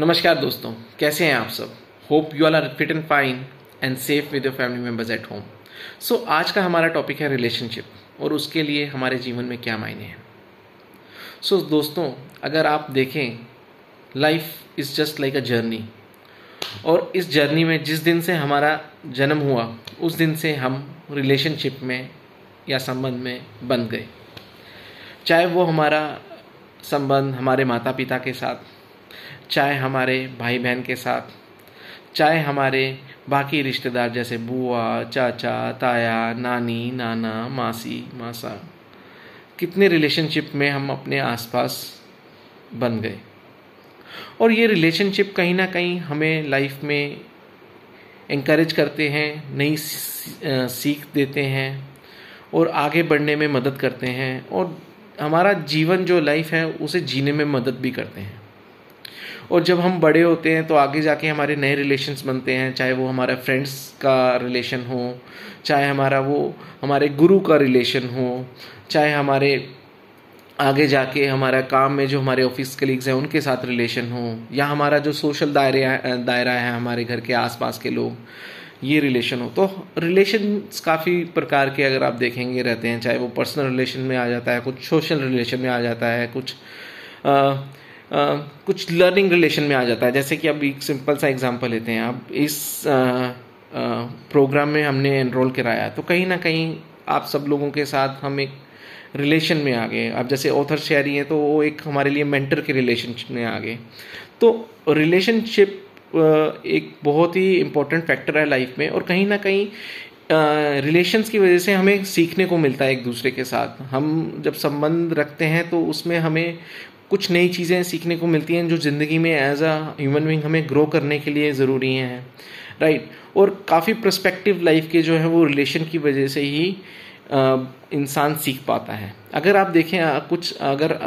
नमस्कार दोस्तों कैसे हैं आप सब? Hope you all are fit and fine and safe with your family members at home so आज का हमारा टॉपिक है रिलेशनशिप और उसके लिए हमारे जीवन में क्या मायने हैं। सो so, दोस्तों अगर आप देखें life is just like a journey और इस जर्नी में जिस दिन से हमारा जन्म हुआ उस दिन से हम रिलेशनशिप में या संबंध में बन गए। चाहे वो हमारा संबंध हमारे माता पिता के साथ चाहे हमारे भाई बहन के साथ, चाहे हमारे बाकी रिश्तेदार जैसे बुआ, चाचा, ताया, नानी, नाना, मासी, मासा। कितने रिलेशनशिप में हम अपने आसपास बन गए। और ये रिलेशनशिप कहीं ना कहीं हमें लाइफ में इंकरेज करते हैं, नई सीख देते हैं और आगे बढ़ने में मदद करते हैं और हमारा जीवन जो लाइफ है, उसे जीने में मदद भी करते हैं। और जब हम बड़े होते हैं तो आगे जाके हमारे नए रिलेशन्स बनते हैं चाहे वो हमारा फ्रेंड्स का रिलेशन हो चाहे हमारा वो हमारे गुरु का रिलेशन हो चाहे हमारे आगे जाके हमारा काम में जो हमारे ऑफ़िस कलीग्स हैं उनके साथ रिलेशन हो या हमारा जो सोशल दायरे दायरा है हमारे घर के आसपास के लोग ये रिलेशन हो। तो रिलेशन काफ़ी प्रकार के अगर आप देखेंगे रहते हैं चाहे वो पर्सनल रिलेशन में आ जाता है कुछ सोशल रिलेशन में आ जाता है कुछ आ, कुछ लर्निंग रिलेशन में आ जाता है। जैसे कि अब एक सिंपल सा एग्जांपल लेते हैं। आप इस प्रोग्राम में हमने एनरोल कराया। तो कहीं ना कहीं आप सब लोगों के साथ हम एक रिलेशन में आ गए। अब जैसे ऑथर शेयरी हैं तो वो एक हमारे लिए मेंटर के रिलेशनशिप में आ गए। तो रिलेशनशिप एक बहुत ही इम्पोर्टेंट फैक्टर है लाइफ में। और कहीं ना कहीं रिलेशंस की वजह से हमें सीखने को मिलता है एक दूसरे के साथ। हम जब संबंध रखते हैं तो उसमें हमें कुछ नई चीज़ें सीखने को मिलती हैं जो ज़िंदगी में एज अ ह्यूमन बींग हमें ग्रो करने के लिए ज़रूरी हैं राइट और काफ़ी प्रस्पेक्टिव लाइफ के जो है वो रिलेशन की वजह से ही इंसान सीख पाता है। अगर आप देखें कुछ अगर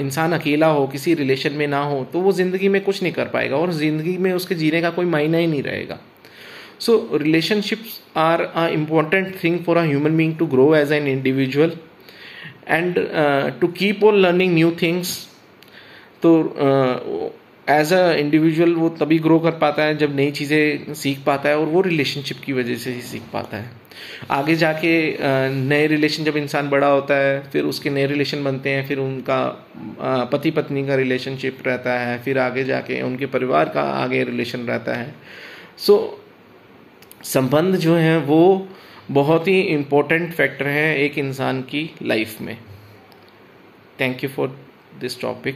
इंसान अकेला हो, किसी रिलेशन में ना हो तो वो ज़िंदगी में कुछ नहीं कर पाएगा और ज़िंदगी में उसके जीने का कोई मायना ही नहीं रहेगा। So relationships are a important thing for a human being to grow as an individual and to keep on learning new things तो एज अ इंडिविजुअल वो तभी ग्रो कर पाता है जब नई चीज़ें सीख पाता है और वो रिलेशनशिप की वजह से ही सीख पाता है। आगे जाके नए रिलेशन जब इंसान बड़ा होता है फिर उसके नए रिलेशन बनते हैं फिर उनका पति पत्नी का रिलेशनशिप रहता है फिर आगे जाके उनके परिवार का आगे रिलेशन रहता है। सो so, संबंध जो हैं वो बहुत ही इम्पोर्टेंट फैक्टर हैं एक इंसान की लाइफ में। Thank you for this topic